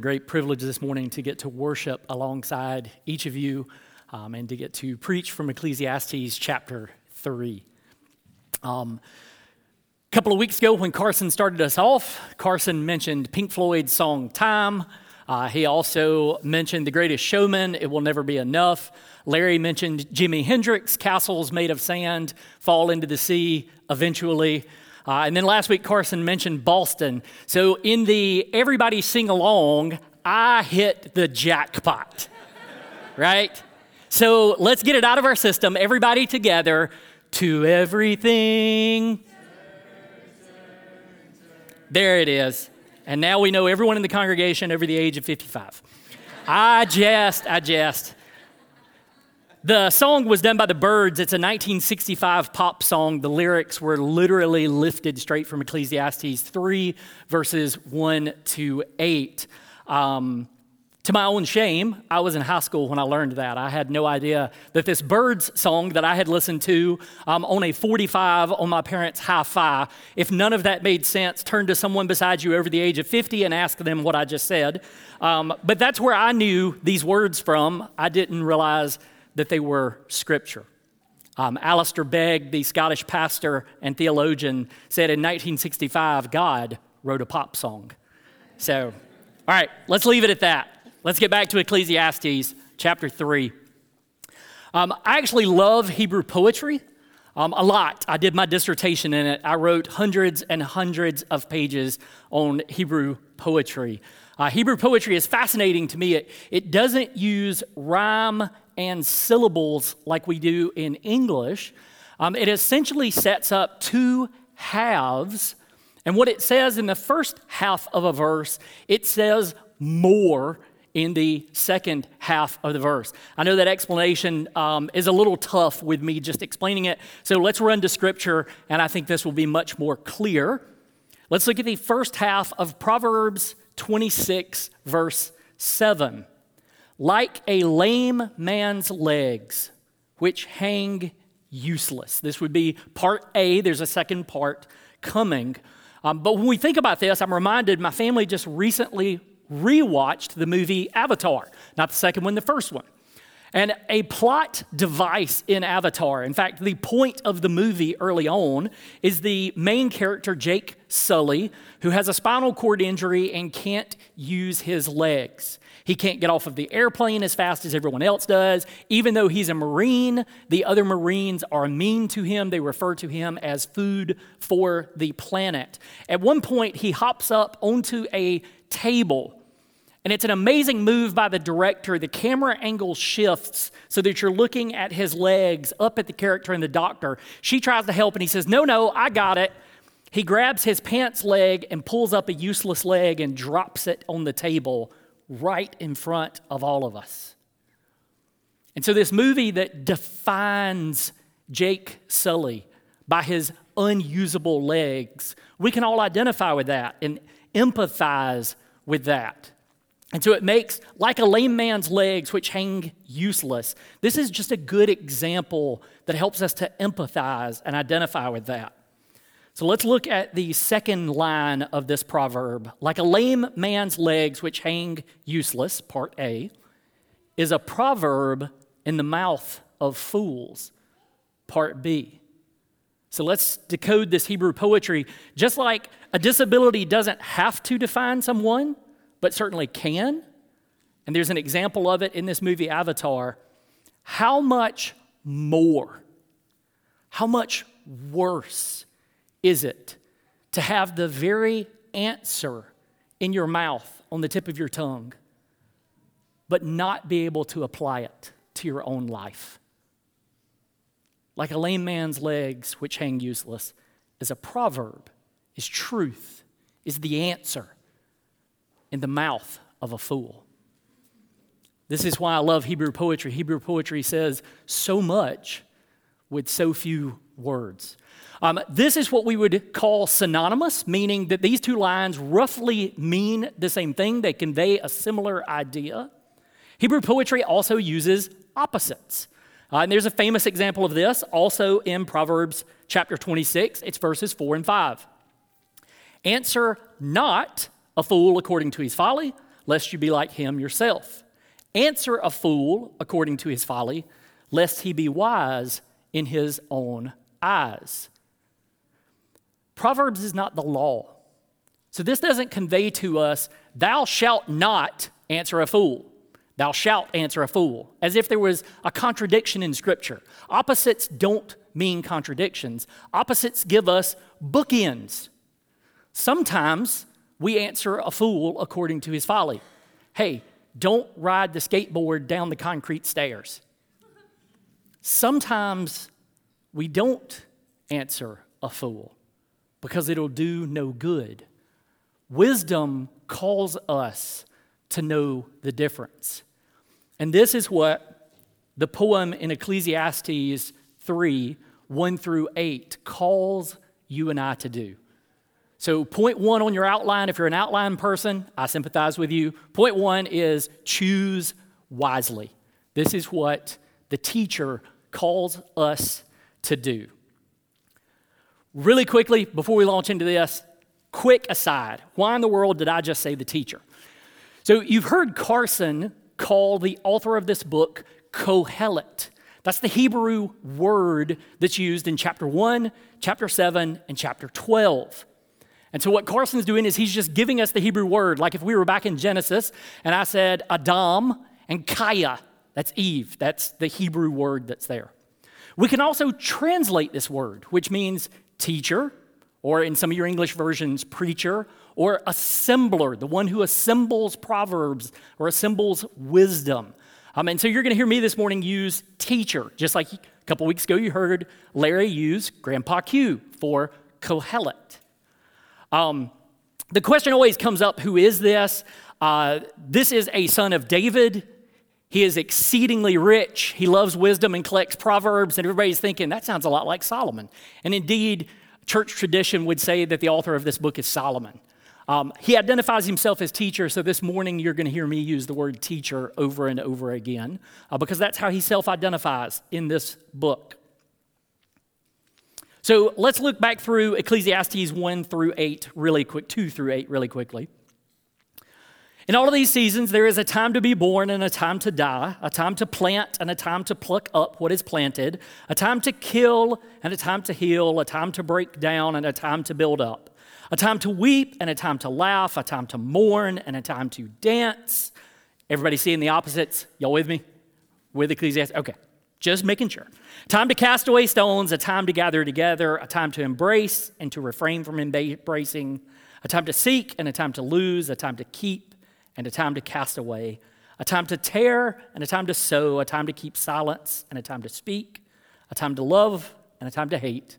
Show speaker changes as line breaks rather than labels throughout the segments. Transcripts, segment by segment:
Great privilege this morning to get to worship alongside each of you um, and to get to preach from Ecclesiastes chapter 3. Um, a couple of weeks ago, when Carson started us off, Carson mentioned Pink Floyd's song Time. Uh, he also mentioned The Greatest Showman, It Will Never Be Enough. Larry mentioned Jimi Hendrix, Castles Made of Sand, Fall into the Sea eventually. Uh, and then last week, Carson mentioned Boston. So in the everybody sing along, I hit the jackpot, right? So let's get it out of our system, everybody together, to everything. There it is. And now we know everyone in the congregation over the age of 55. I jest, I jest. The song was done by the Byrds. It's a 1965 pop song. The lyrics were literally lifted straight from Ecclesiastes 3, verses 1 to 8. Um, to my own shame, I was in high school when I learned that. I had no idea that this Byrds song that I had listened to um, on a 45 on my parents' hi fi, if none of that made sense, turn to someone beside you over the age of 50 and ask them what I just said. Um, but that's where I knew these words from. I didn't realize that they were scripture. Um, Alistair Begg, the Scottish pastor and theologian, said in 1965, God wrote a pop song. So, all right, let's leave it at that. Let's get back to Ecclesiastes chapter 3. Um, I actually love Hebrew poetry um, a lot. I did my dissertation in it. I wrote hundreds and hundreds of pages on Hebrew poetry. Uh, Hebrew poetry is fascinating to me. It, it doesn't use rhyme and syllables like we do in English. Um, it essentially sets up two halves. And what it says in the first half of a verse, it says more in the second half of the verse. I know that explanation um, is a little tough with me just explaining it. So let's run to scripture, and I think this will be much more clear. Let's look at the first half of Proverbs 26, verse 7 like a lame man's legs, which hang useless. This would be part A. There's a second part coming. Um, but when we think about this, I'm reminded my family just recently rewatched the movie Avatar. Not the second one, the first one. And a plot device in Avatar, in fact, the point of the movie early on is the main character, Jake Sully, who has a spinal cord injury and can't use his legs. He can't get off of the airplane as fast as everyone else does. Even though he's a Marine, the other Marines are mean to him. They refer to him as food for the planet. At one point, he hops up onto a table and it's an amazing move by the director. The camera angle shifts so that you're looking at his legs up at the character and the doctor. She tries to help, and he says, No, no, I got it. He grabs his pants leg and pulls up a useless leg and drops it on the table right in front of all of us. And so, this movie that defines Jake Sully by his unusable legs, we can all identify with that and empathize with that. And so it makes like a lame man's legs, which hang useless. This is just a good example that helps us to empathize and identify with that. So let's look at the second line of this proverb. Like a lame man's legs, which hang useless, part A, is a proverb in the mouth of fools, part B. So let's decode this Hebrew poetry. Just like a disability doesn't have to define someone, but certainly can. And there's an example of it in this movie, Avatar. How much more, how much worse is it to have the very answer in your mouth, on the tip of your tongue, but not be able to apply it to your own life? Like a lame man's legs, which hang useless, is a proverb, is truth, is the answer in the mouth of a fool. This is why I love Hebrew poetry. Hebrew poetry says so much with so few words. Um, this is what we would call synonymous, meaning that these two lines roughly mean the same thing, they convey a similar idea. Hebrew poetry also uses opposites. Uh, and there's a famous example of this also in Proverbs chapter 26. It's verses 4 and 5. Answer not a fool according to his folly, lest you be like him yourself. Answer a fool according to his folly, lest he be wise in his own eyes. Proverbs is not the law. So this doesn't convey to us, thou shalt not answer a fool. Thou shalt answer a fool, as if there was a contradiction in Scripture. Opposites don't mean contradictions, opposites give us bookends. Sometimes we answer a fool according to his folly. Hey, don't ride the skateboard down the concrete stairs. Sometimes we don't answer a fool because it'll do no good. Wisdom calls us to know the difference. And this is what the poem in Ecclesiastes 3 1 through 8 calls you and I to do. So, point one on your outline, if you're an outline person, I sympathize with you. Point one is choose wisely. This is what the teacher calls us to do. Really quickly, before we launch into this, quick aside. Why in the world did I just say the teacher? So, you've heard Carson call the author of this book Kohelet. That's the Hebrew word that's used in chapter 1, chapter 7, and chapter 12. And so, what Carson's doing is he's just giving us the Hebrew word. Like if we were back in Genesis and I said Adam and Kaya, that's Eve, that's the Hebrew word that's there. We can also translate this word, which means teacher, or in some of your English versions, preacher, or assembler, the one who assembles proverbs or assembles wisdom. Um, and so you're going to hear me this morning use teacher, just like a couple weeks ago you heard Larry use Grandpa Q for Kohelet. Um, the question always comes up who is this? Uh, this is a son of David. He is exceedingly rich. He loves wisdom and collects proverbs, and everybody's thinking that sounds a lot like Solomon. And indeed, church tradition would say that the author of this book is Solomon. Um, he identifies himself as teacher, so this morning you're going to hear me use the word teacher over and over again uh, because that's how he self identifies in this book. So let's look back through Ecclesiastes 1 through 8 really quick, 2 through 8 really quickly. In all of these seasons, there is a time to be born and a time to die, a time to plant and a time to pluck up what is planted, a time to kill and a time to heal, a time to break down and a time to build up, a time to weep and a time to laugh, a time to mourn and a time to dance. Everybody seeing the opposites? Y'all with me? With Ecclesiastes? Okay. Just making sure. Time to cast away stones, a time to gather together, a time to embrace and to refrain from embracing, a time to seek and a time to lose, a time to keep and a time to cast away, a time to tear and a time to sow, a time to keep silence and a time to speak, a time to love and a time to hate,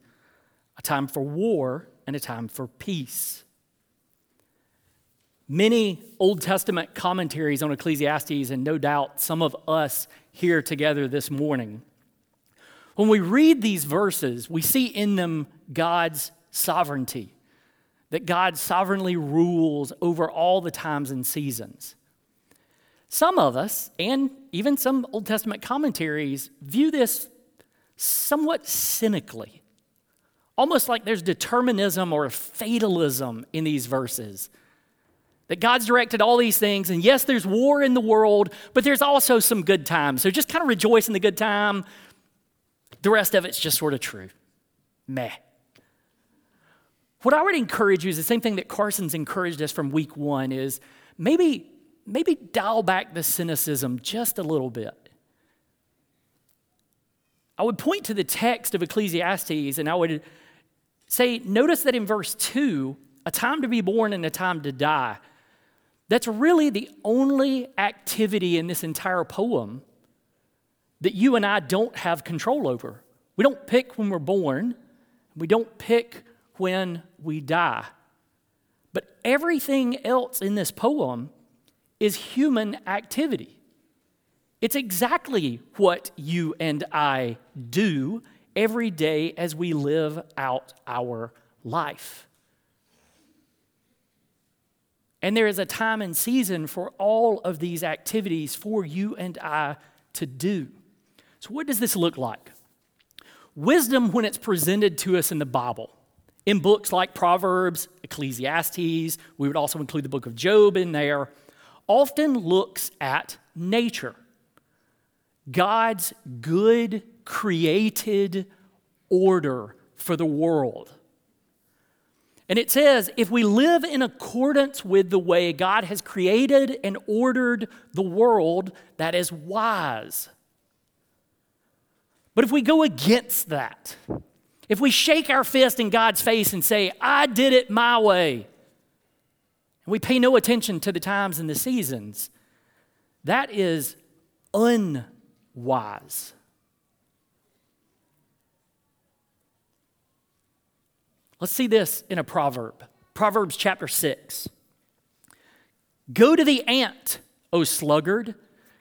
a time for war and a time for peace. Many Old Testament commentaries on Ecclesiastes, and no doubt some of us here together this morning. When we read these verses, we see in them God's sovereignty, that God sovereignly rules over all the times and seasons. Some of us, and even some Old Testament commentaries, view this somewhat cynically, almost like there's determinism or fatalism in these verses that God's directed all these things, and yes, there's war in the world, but there's also some good times. So just kind of rejoice in the good time. The rest of it's just sort of true. Meh. What I would encourage you is the same thing that Carson's encouraged us from week one is maybe, maybe dial back the cynicism just a little bit. I would point to the text of Ecclesiastes and I would say, notice that in verse 2, a time to be born and a time to die. That's really the only activity in this entire poem that you and I don't have control over. We don't pick when we're born, we don't pick when we die. But everything else in this poem is human activity. It's exactly what you and I do every day as we live out our life. And there is a time and season for all of these activities for you and I to do. So, what does this look like? Wisdom, when it's presented to us in the Bible, in books like Proverbs, Ecclesiastes, we would also include the book of Job in there, often looks at nature, God's good created order for the world. And it says, if we live in accordance with the way God has created and ordered the world, that is wise. But if we go against that, if we shake our fist in God's face and say, I did it my way, and we pay no attention to the times and the seasons, that is unwise. Let's see this in a proverb. Proverbs chapter 6. Go to the ant, O sluggard,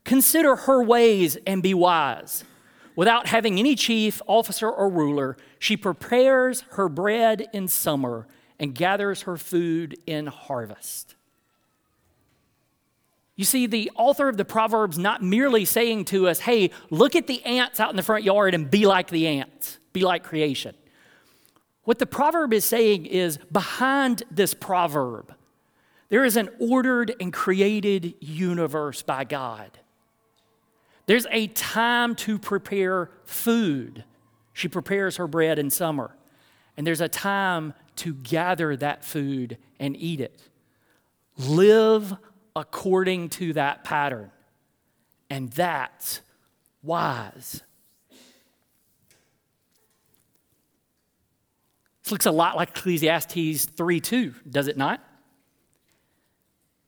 consider her ways and be wise. Without having any chief, officer, or ruler, she prepares her bread in summer and gathers her food in harvest. You see, the author of the Proverbs not merely saying to us, hey, look at the ants out in the front yard and be like the ants, be like creation. What the proverb is saying is behind this proverb, there is an ordered and created universe by God. There's a time to prepare food. She prepares her bread in summer. And there's a time to gather that food and eat it. Live according to that pattern. And that's wise. This looks a lot like Ecclesiastes 3 2, does it not?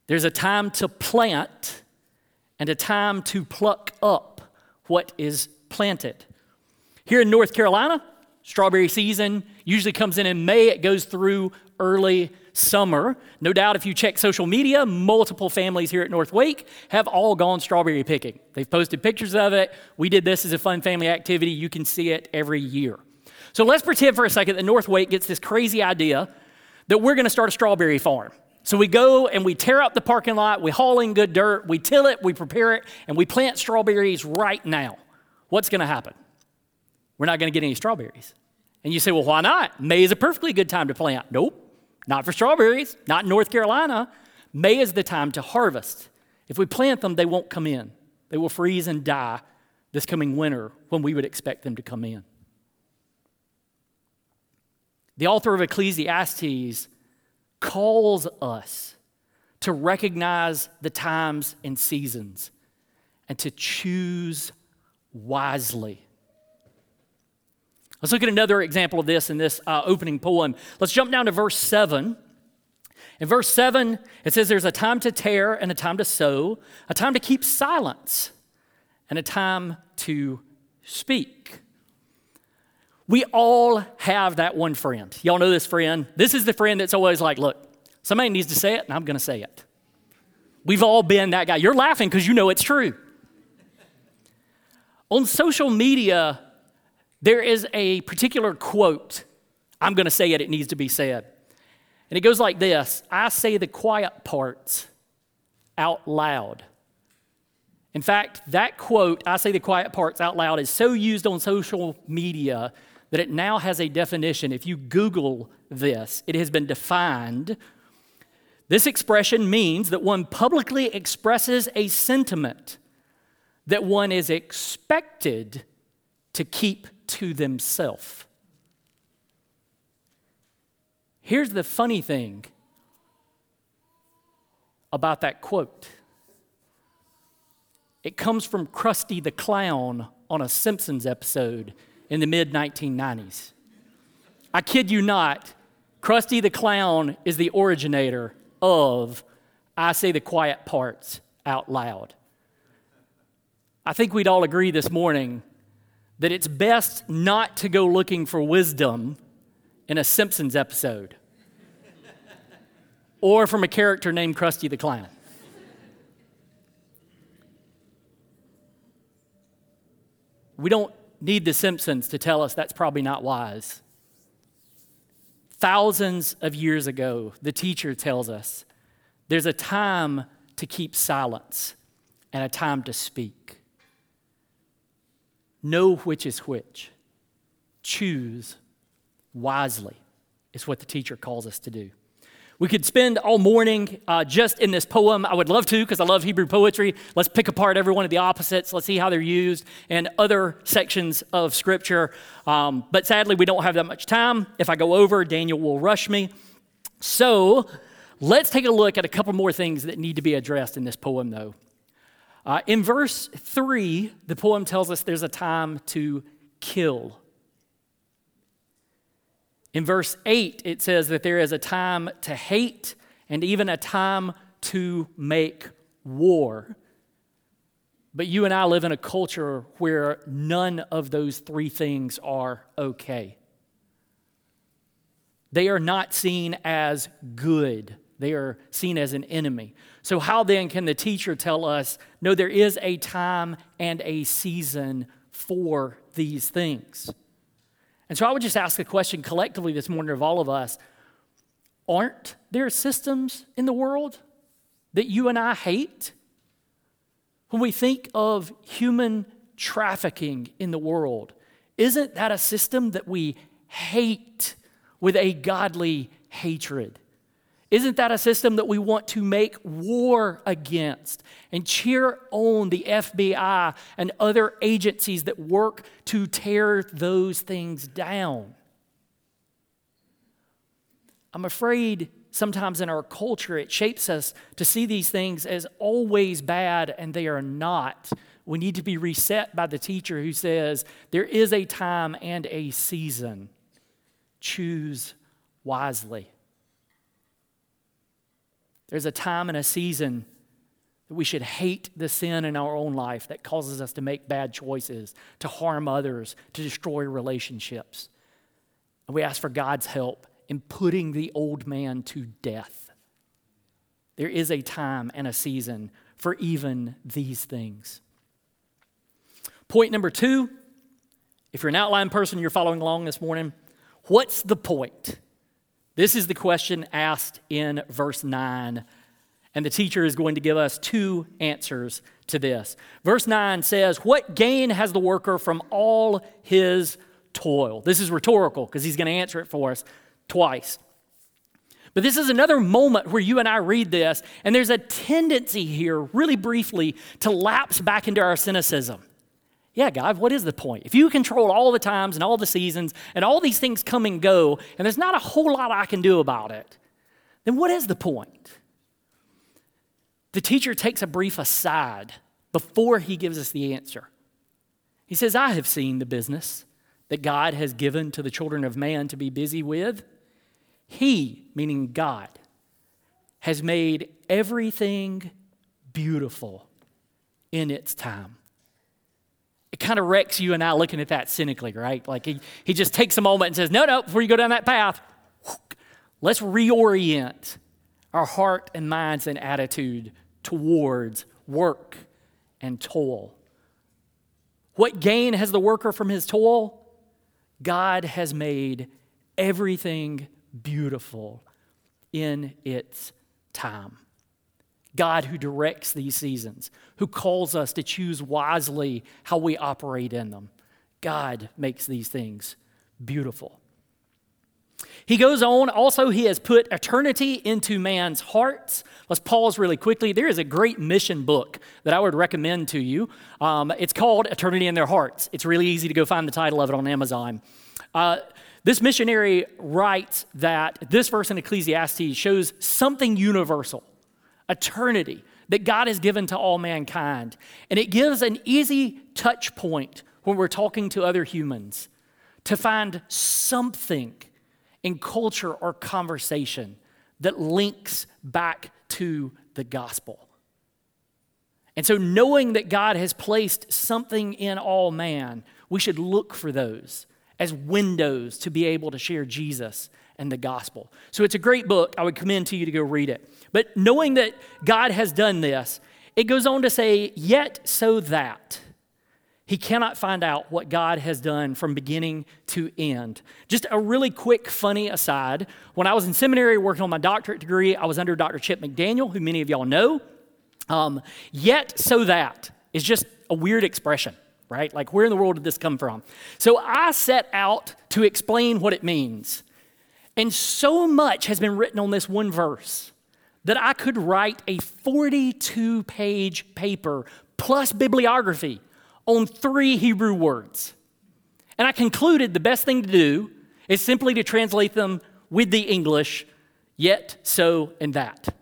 There's a time to plant and a time to pluck up what is planted. Here in North Carolina, strawberry season usually comes in in May, it goes through early summer. No doubt, if you check social media, multiple families here at North Wake have all gone strawberry picking. They've posted pictures of it. We did this as a fun family activity. You can see it every year. So let's pretend for a second that North Wake gets this crazy idea that we're going to start a strawberry farm. So we go and we tear up the parking lot, we haul in good dirt, we till it, we prepare it, and we plant strawberries right now. What's going to happen? We're not going to get any strawberries. And you say, well, why not? May is a perfectly good time to plant. Nope, not for strawberries, not in North Carolina. May is the time to harvest. If we plant them, they won't come in. They will freeze and die this coming winter when we would expect them to come in. The author of Ecclesiastes calls us to recognize the times and seasons and to choose wisely. Let's look at another example of this in this uh, opening poem. Let's jump down to verse 7. In verse 7, it says there's a time to tear and a time to sow, a time to keep silence, and a time to speak. We all have that one friend. Y'all know this friend. This is the friend that's always like, look, somebody needs to say it, and I'm going to say it. We've all been that guy. You're laughing because you know it's true. On social media, there is a particular quote. I'm going to say it, it needs to be said. And it goes like this I say the quiet parts out loud. In fact, that quote, I say the quiet parts out loud, is so used on social media that it now has a definition. If you Google this, it has been defined. This expression means that one publicly expresses a sentiment that one is expected to keep to themselves. Here's the funny thing about that quote it comes from Krusty the Clown on a Simpsons episode in the mid 1990s. I kid you not, Krusty the Clown is the originator of I say the quiet parts out loud. I think we'd all agree this morning that it's best not to go looking for wisdom in a Simpsons episode or from a character named Krusty the Clown. We don't need the Simpsons to tell us that's probably not wise. Thousands of years ago, the teacher tells us there's a time to keep silence and a time to speak. Know which is which. Choose wisely, is what the teacher calls us to do. We could spend all morning uh, just in this poem. I would love to because I love Hebrew poetry. Let's pick apart every one of the opposites. Let's see how they're used in other sections of Scripture. Um, but sadly, we don't have that much time. If I go over, Daniel will rush me. So let's take a look at a couple more things that need to be addressed in this poem, though. Uh, in verse 3, the poem tells us there's a time to kill. In verse 8, it says that there is a time to hate and even a time to make war. But you and I live in a culture where none of those three things are okay. They are not seen as good, they are seen as an enemy. So, how then can the teacher tell us, no, there is a time and a season for these things? And so I would just ask a question collectively this morning of all of us Aren't there systems in the world that you and I hate? When we think of human trafficking in the world, isn't that a system that we hate with a godly hatred? Isn't that a system that we want to make war against and cheer on the FBI and other agencies that work to tear those things down? I'm afraid sometimes in our culture it shapes us to see these things as always bad, and they are not. We need to be reset by the teacher who says there is a time and a season. Choose wisely. There's a time and a season that we should hate the sin in our own life that causes us to make bad choices, to harm others, to destroy relationships. And we ask for God's help in putting the old man to death. There is a time and a season for even these things. Point number two if you're an outline person, you're following along this morning, what's the point? This is the question asked in verse 9, and the teacher is going to give us two answers to this. Verse 9 says, What gain has the worker from all his toil? This is rhetorical because he's going to answer it for us twice. But this is another moment where you and I read this, and there's a tendency here, really briefly, to lapse back into our cynicism. Yeah, God, what is the point? If you control all the times and all the seasons and all these things come and go, and there's not a whole lot I can do about it, then what is the point? The teacher takes a brief aside before he gives us the answer. He says, I have seen the business that God has given to the children of man to be busy with. He, meaning God, has made everything beautiful in its time it kind of wrecks you and I looking at that cynically, right? Like he, he just takes a moment and says, No, no, before you go down that path, let's reorient our heart and minds and attitude towards work and toil. What gain has the worker from his toil? God has made everything beautiful in its time. God who directs these seasons, who calls us to choose wisely how we operate in them. God makes these things beautiful. He goes on, also, he has put eternity into man's hearts. Let's pause really quickly. There is a great mission book that I would recommend to you. Um, it's called Eternity in Their Hearts. It's really easy to go find the title of it on Amazon. Uh, this missionary writes that this verse in Ecclesiastes shows something universal eternity that God has given to all mankind. And it gives an easy touch point when we're talking to other humans to find something in culture or conversation that links back to the gospel. And so, knowing that God has placed something in all man, we should look for those as windows to be able to share Jesus and the gospel. So, it's a great book. I would commend to you to go read it. But knowing that God has done this, it goes on to say, yet so that he cannot find out what God has done from beginning to end. Just a really quick, funny aside. When I was in seminary working on my doctorate degree, I was under Dr. Chip McDaniel, who many of y'all know. Um, yet so that is just a weird expression, right? Like, where in the world did this come from? So I set out to explain what it means. And so much has been written on this one verse that I could write a 42 page paper plus bibliography on three Hebrew words. And I concluded the best thing to do is simply to translate them with the English, yet, so, and that.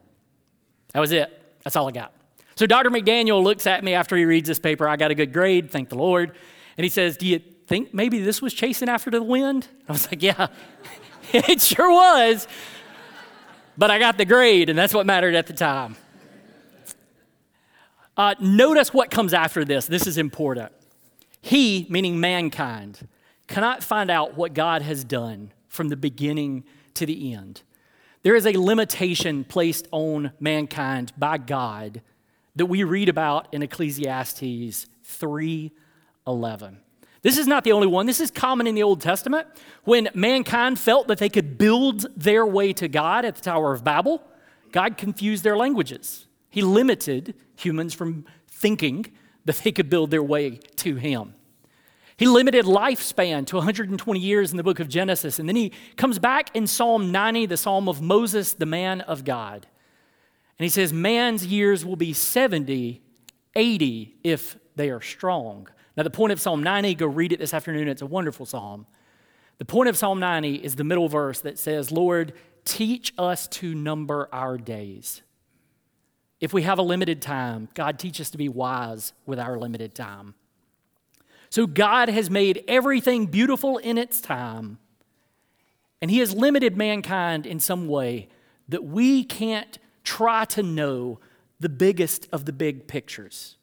That was it. That's all I got. So Dr. McDaniel looks at me after he reads this paper. I got a good grade, thank the Lord. And he says, Do you think maybe this was chasing after the wind? I was like, Yeah, it sure was. But I got the grade, and that's what mattered at the time. Uh, notice what comes after this. This is important. He, meaning mankind, cannot find out what God has done from the beginning to the end. There is a limitation placed on mankind by God that we read about in Ecclesiastes 3:11. This is not the only one. This is common in the Old Testament. When mankind felt that they could build their way to God at the Tower of Babel, God confused their languages. He limited humans from thinking that they could build their way to Him. He limited lifespan to 120 years in the book of Genesis. And then he comes back in Psalm 90, the Psalm of Moses, the man of God. And he says, Man's years will be 70, 80 if they are strong. Now, the point of Psalm 90, go read it this afternoon. It's a wonderful psalm. The point of Psalm 90 is the middle verse that says, Lord, teach us to number our days. If we have a limited time, God, teach us to be wise with our limited time. So God has made everything beautiful in its time, and He has limited mankind in some way that we can't try to know the biggest of the big pictures.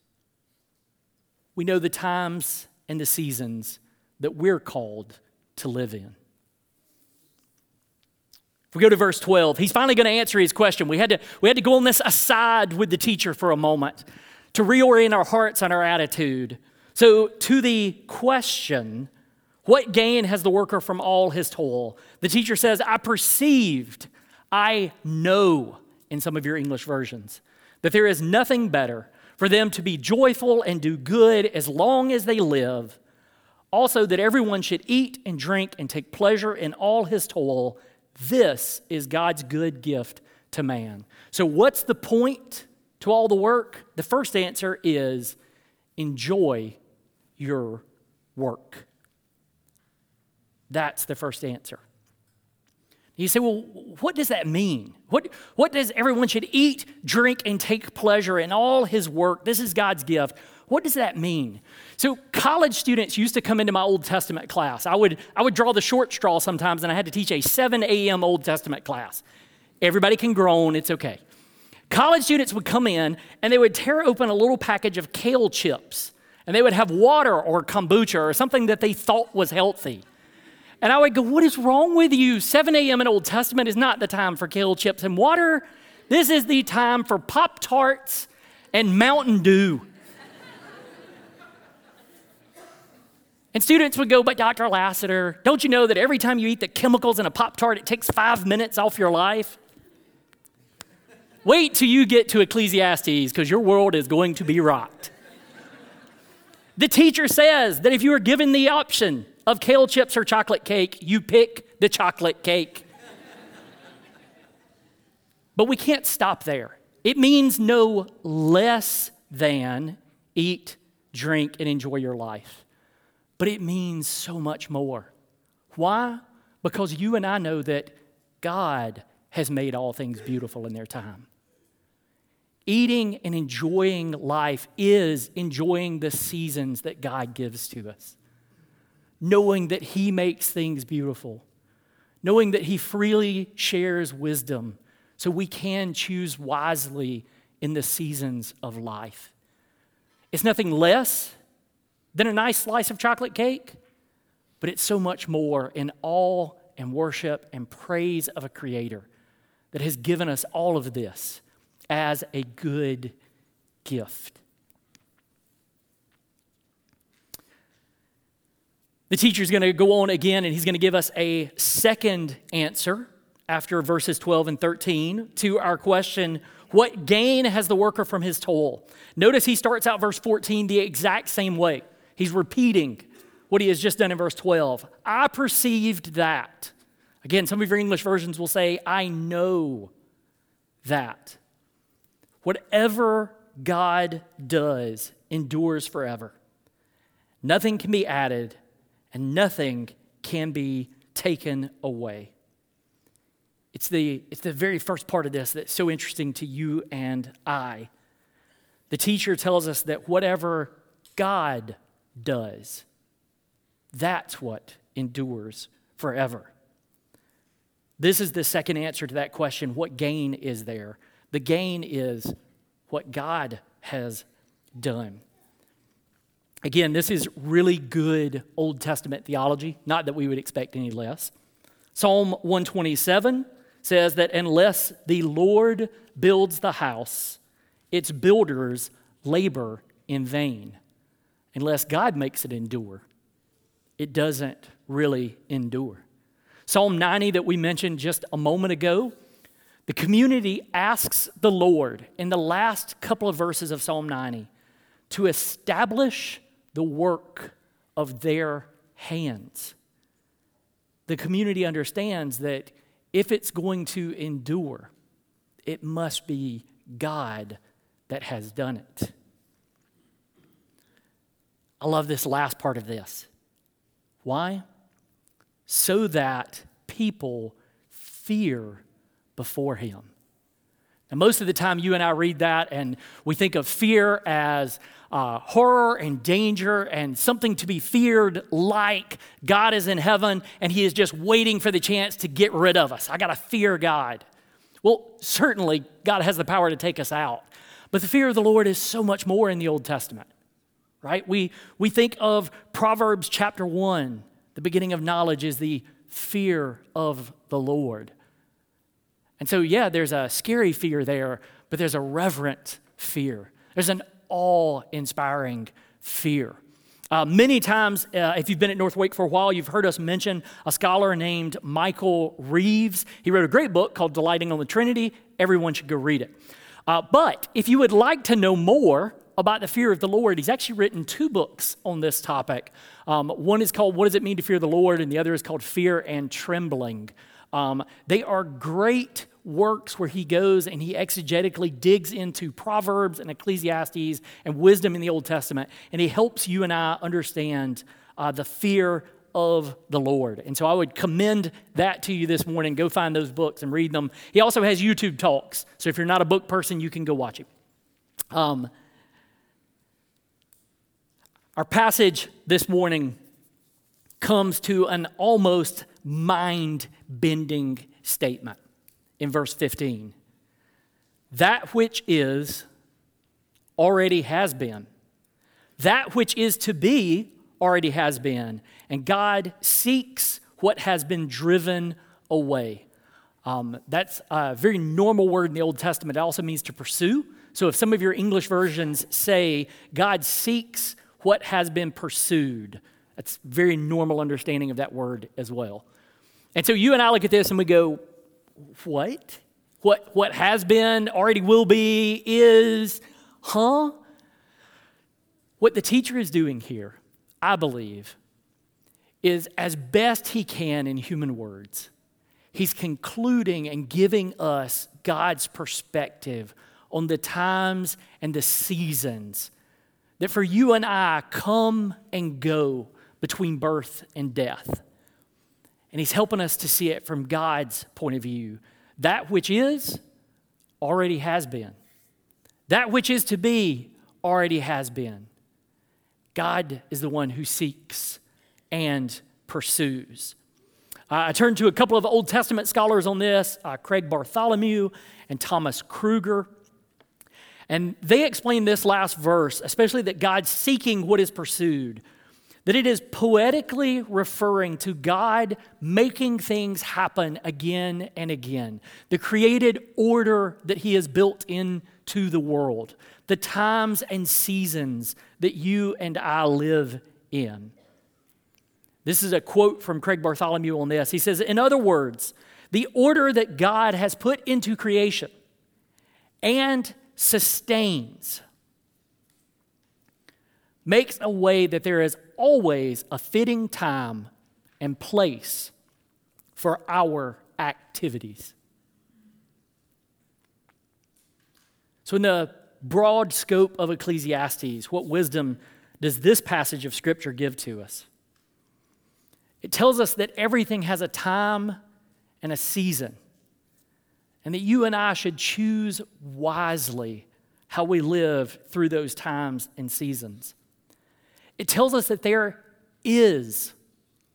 We know the times and the seasons that we're called to live in. If we go to verse 12, he's finally going to answer his question. We had, to, we had to go on this aside with the teacher for a moment to reorient our hearts and our attitude so, to the question, what gain has the worker from all his toil? The teacher says, I perceived, I know, in some of your English versions, that there is nothing better for them to be joyful and do good as long as they live. Also, that everyone should eat and drink and take pleasure in all his toil. This is God's good gift to man. So, what's the point to all the work? The first answer is enjoy your work? That's the first answer. You say, well, what does that mean? What, what does everyone should eat, drink, and take pleasure in all his work? This is God's gift. What does that mean? So, college students used to come into my Old Testament class. I would, I would draw the short straw sometimes, and I had to teach a 7 a.m. Old Testament class. Everybody can groan, it's okay. College students would come in, and they would tear open a little package of kale chips and they would have water or kombucha or something that they thought was healthy. And I would go, What is wrong with you? 7 a.m. in Old Testament is not the time for kale chips and water. This is the time for Pop Tarts and Mountain Dew. and students would go, But Dr. Lassiter, don't you know that every time you eat the chemicals in a Pop Tart, it takes five minutes off your life? Wait till you get to Ecclesiastes because your world is going to be rocked. The teacher says that if you are given the option of kale chips or chocolate cake, you pick the chocolate cake. but we can't stop there. It means no less than eat, drink, and enjoy your life. But it means so much more. Why? Because you and I know that God has made all things beautiful in their time. Eating and enjoying life is enjoying the seasons that God gives to us. Knowing that He makes things beautiful. Knowing that He freely shares wisdom so we can choose wisely in the seasons of life. It's nothing less than a nice slice of chocolate cake, but it's so much more in awe and worship and praise of a Creator that has given us all of this as a good gift. The teacher is going to go on again and he's going to give us a second answer after verses 12 and 13 to our question what gain has the worker from his toil? Notice he starts out verse 14 the exact same way. He's repeating what he has just done in verse 12. I perceived that. Again, some of your English versions will say, I know that. Whatever God does endures forever. Nothing can be added, and nothing can be taken away. It's the, it's the very first part of this that's so interesting to you and I. The teacher tells us that whatever God does, that's what endures forever. This is the second answer to that question what gain is there? The gain is what God has done. Again, this is really good Old Testament theology, not that we would expect any less. Psalm 127 says that unless the Lord builds the house, its builders labor in vain. Unless God makes it endure, it doesn't really endure. Psalm 90, that we mentioned just a moment ago, the community asks the Lord in the last couple of verses of Psalm 90 to establish the work of their hands. The community understands that if it's going to endure, it must be God that has done it. I love this last part of this. Why? So that people fear before him. And most of the time, you and I read that and we think of fear as uh, horror and danger and something to be feared, like God is in heaven and he is just waiting for the chance to get rid of us. I got to fear God. Well, certainly, God has the power to take us out. But the fear of the Lord is so much more in the Old Testament, right? We, we think of Proverbs chapter 1, the beginning of knowledge is the fear of the Lord. And so, yeah, there's a scary fear there, but there's a reverent fear. There's an awe inspiring fear. Uh, many times, uh, if you've been at North Wake for a while, you've heard us mention a scholar named Michael Reeves. He wrote a great book called Delighting on the Trinity. Everyone should go read it. Uh, but if you would like to know more about the fear of the Lord, he's actually written two books on this topic. Um, one is called What Does It Mean to Fear the Lord? and the other is called Fear and Trembling. Um, they are great works where he goes and he exegetically digs into Proverbs and Ecclesiastes and wisdom in the Old Testament, and he helps you and I understand uh, the fear of the Lord. And so I would commend that to you this morning. Go find those books and read them. He also has YouTube talks, so if you're not a book person, you can go watch it. Um, our passage this morning comes to an almost mind bending statement in verse 15. That which is already has been. That which is to be already has been. And God seeks what has been driven away. Um, that's a very normal word in the Old Testament. It also means to pursue. So if some of your English versions say, God seeks what has been pursued, that's very normal understanding of that word as well. And so you and I look at this and we go, what? What, what has been, already will be, is, huh? What the teacher is doing here, I believe, is as best he can in human words, he's concluding and giving us God's perspective on the times and the seasons that for you and I come and go between birth and death. And he's helping us to see it from God's point of view. That which is already has been. That which is to be already has been. God is the one who seeks and pursues. Uh, I turned to a couple of Old Testament scholars on this uh, Craig Bartholomew and Thomas Kruger. And they explain this last verse, especially that God's seeking what is pursued, that it is poetically referring to God making things happen again and again. The created order that He has built into the world, the times and seasons that you and I live in. This is a quote from Craig Bartholomew on this. He says, In other words, the order that God has put into creation and sustains makes a way that there is always a fitting time and place for our activities. So, in the broad scope of Ecclesiastes, what wisdom does this passage of Scripture give to us? It tells us that everything has a time and a season, and that you and I should choose wisely how we live through those times and seasons. It tells us that there is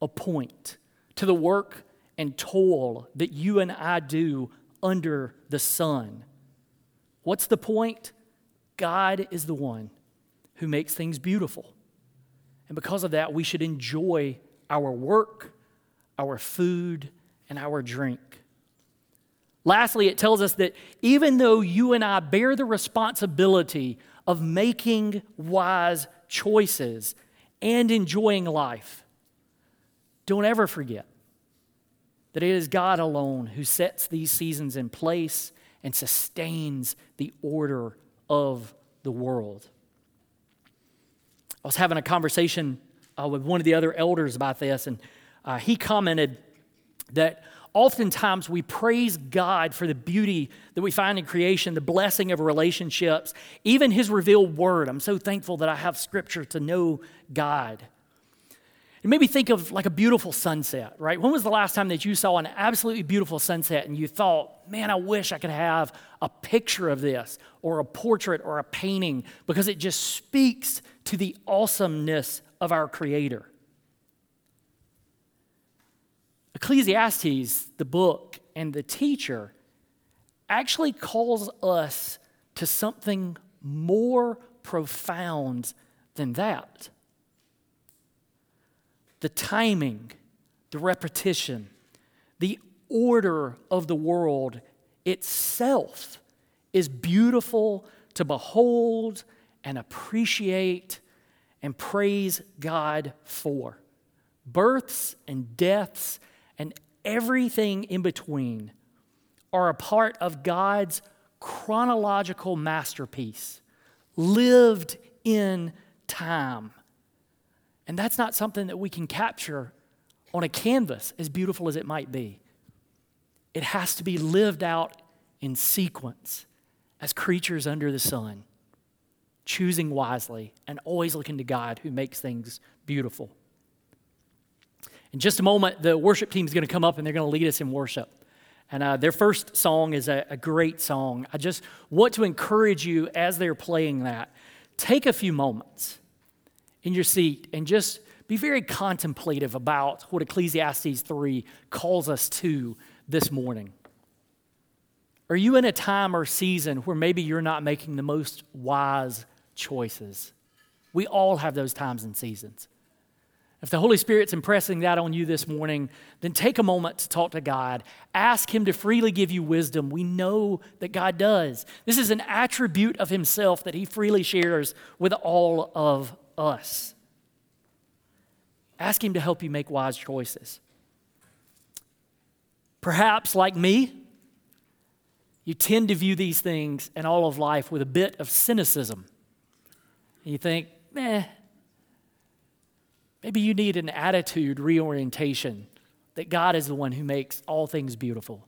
a point to the work and toil that you and I do under the sun. What's the point? God is the one who makes things beautiful. And because of that, we should enjoy our work, our food, and our drink. Lastly, it tells us that even though you and I bear the responsibility of making wise choices and enjoying life, don't ever forget that it is God alone who sets these seasons in place and sustains the order of the world. I was having a conversation uh, with one of the other elders about this, and uh, he commented that oftentimes we praise God for the beauty that we find in creation, the blessing of relationships, even His revealed word. I'm so thankful that I have scripture to know God. It made me think of like a beautiful sunset, right? When was the last time that you saw an absolutely beautiful sunset and you thought, man, I wish I could have a picture of this or a portrait or a painting because it just speaks to the awesomeness of our Creator? Ecclesiastes, the book and the teacher, actually calls us to something more profound than that the timing, the repetition, the order of the world itself is beautiful to behold and appreciate and praise God for. Births and deaths and everything in between are a part of God's chronological masterpiece, lived in time. And that's not something that we can capture on a canvas, as beautiful as it might be. It has to be lived out in sequence as creatures under the sun, choosing wisely and always looking to God who makes things beautiful. In just a moment, the worship team is going to come up and they're going to lead us in worship. And uh, their first song is a, a great song. I just want to encourage you as they're playing that, take a few moments in your seat and just be very contemplative about what Ecclesiastes 3 calls us to this morning. Are you in a time or season where maybe you're not making the most wise choices? We all have those times and seasons. If the Holy Spirit's impressing that on you this morning, then take a moment to talk to God. Ask Him to freely give you wisdom. We know that God does. This is an attribute of Himself that He freely shares with all of us. Ask Him to help you make wise choices. Perhaps, like me, you tend to view these things and all of life with a bit of cynicism. You think, eh, maybe you need an attitude reorientation that God is the one who makes all things beautiful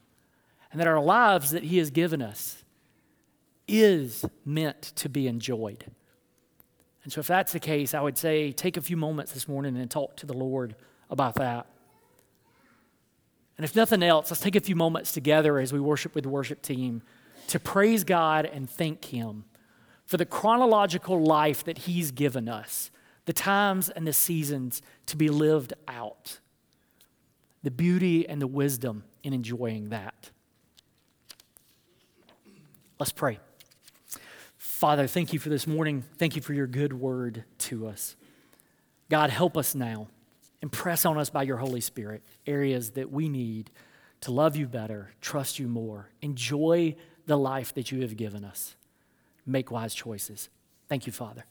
and that our lives that He has given us is meant to be enjoyed. And so, if that's the case, I would say take a few moments this morning and talk to the Lord about that. And if nothing else, let's take a few moments together as we worship with the worship team to praise God and thank Him for the chronological life that He's given us, the times and the seasons to be lived out, the beauty and the wisdom in enjoying that. Let's pray. Father, thank you for this morning. Thank you for your good word to us. God, help us now. Impress on us by your Holy Spirit areas that we need to love you better, trust you more, enjoy the life that you have given us. Make wise choices. Thank you, Father.